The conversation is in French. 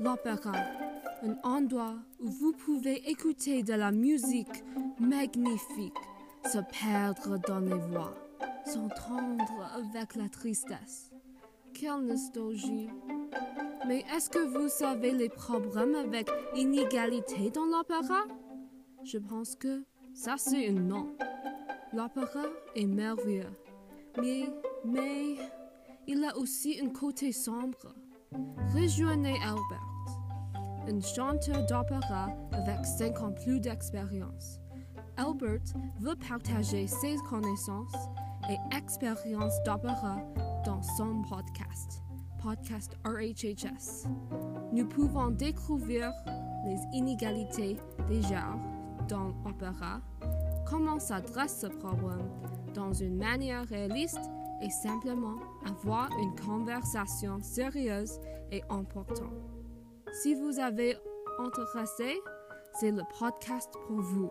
l'opéra, un endroit où vous pouvez écouter de la musique magnifique, se perdre dans les voix, s'entendre avec la tristesse. Quelle nostalgie! Mais est-ce que vous savez les problèmes avec inégalité dans l'opéra? Je pense que ça c'est un non. L'opéra est merveilleux, mais, mais il a aussi un côté sombre. Rejoignez Albert, un chanteur d'opéra avec 5 ans plus d'expérience. Albert veut partager ses connaissances et expériences d'opéra dans son podcast, Podcast RHHS. Nous pouvons découvrir les inégalités des genres dans l'opéra, comment s'adresse ce problème dans une manière réaliste et simplement avoir une conversation sérieuse et importante. Si vous avez intéressé, c'est le podcast pour vous.